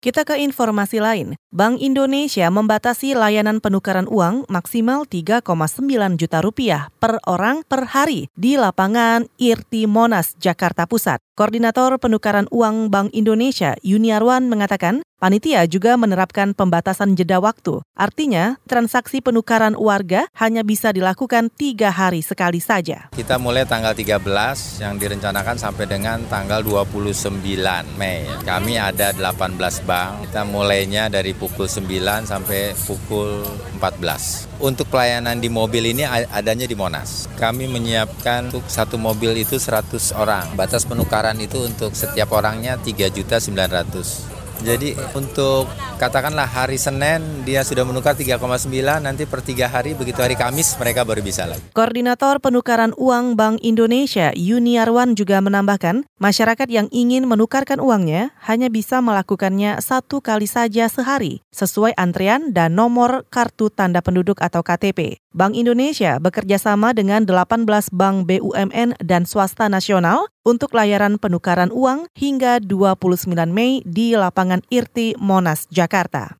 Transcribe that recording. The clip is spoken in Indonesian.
Kita ke informasi lain. Bank Indonesia membatasi layanan penukaran uang maksimal 3,9 juta rupiah per orang per hari di lapangan IRTI Monas, Jakarta Pusat. Koordinator Penukaran Uang Bank Indonesia, Yuniarwan, mengatakan panitia juga menerapkan pembatasan jeda waktu. Artinya, transaksi penukaran warga hanya bisa dilakukan tiga hari sekali saja. Kita mulai tanggal 13 yang direncanakan sampai dengan tanggal 29 Mei. Kami ada 18 bank. Kita mulainya dari pukul 9 sampai pukul 14. Untuk pelayanan di mobil ini adanya di Monas. Kami menyiapkan untuk satu mobil itu 100 orang. Batas penukaran itu untuk setiap orangnya 3 juta 900. Jadi untuk katakanlah hari Senin dia sudah menukar 3,9 nanti per tiga hari begitu hari Kamis mereka baru bisa lagi. Koordinator Penukaran Uang Bank Indonesia Yuniarwan juga menambahkan masyarakat yang ingin menukarkan uangnya hanya bisa melakukannya satu kali saja sehari sesuai antrian dan nomor kartu tanda penduduk atau KTP. Bank Indonesia bekerja sama dengan 18 bank BUMN dan swasta nasional untuk layanan penukaran uang hingga 29 Mei di lapangan IRTI Monas, Jakarta.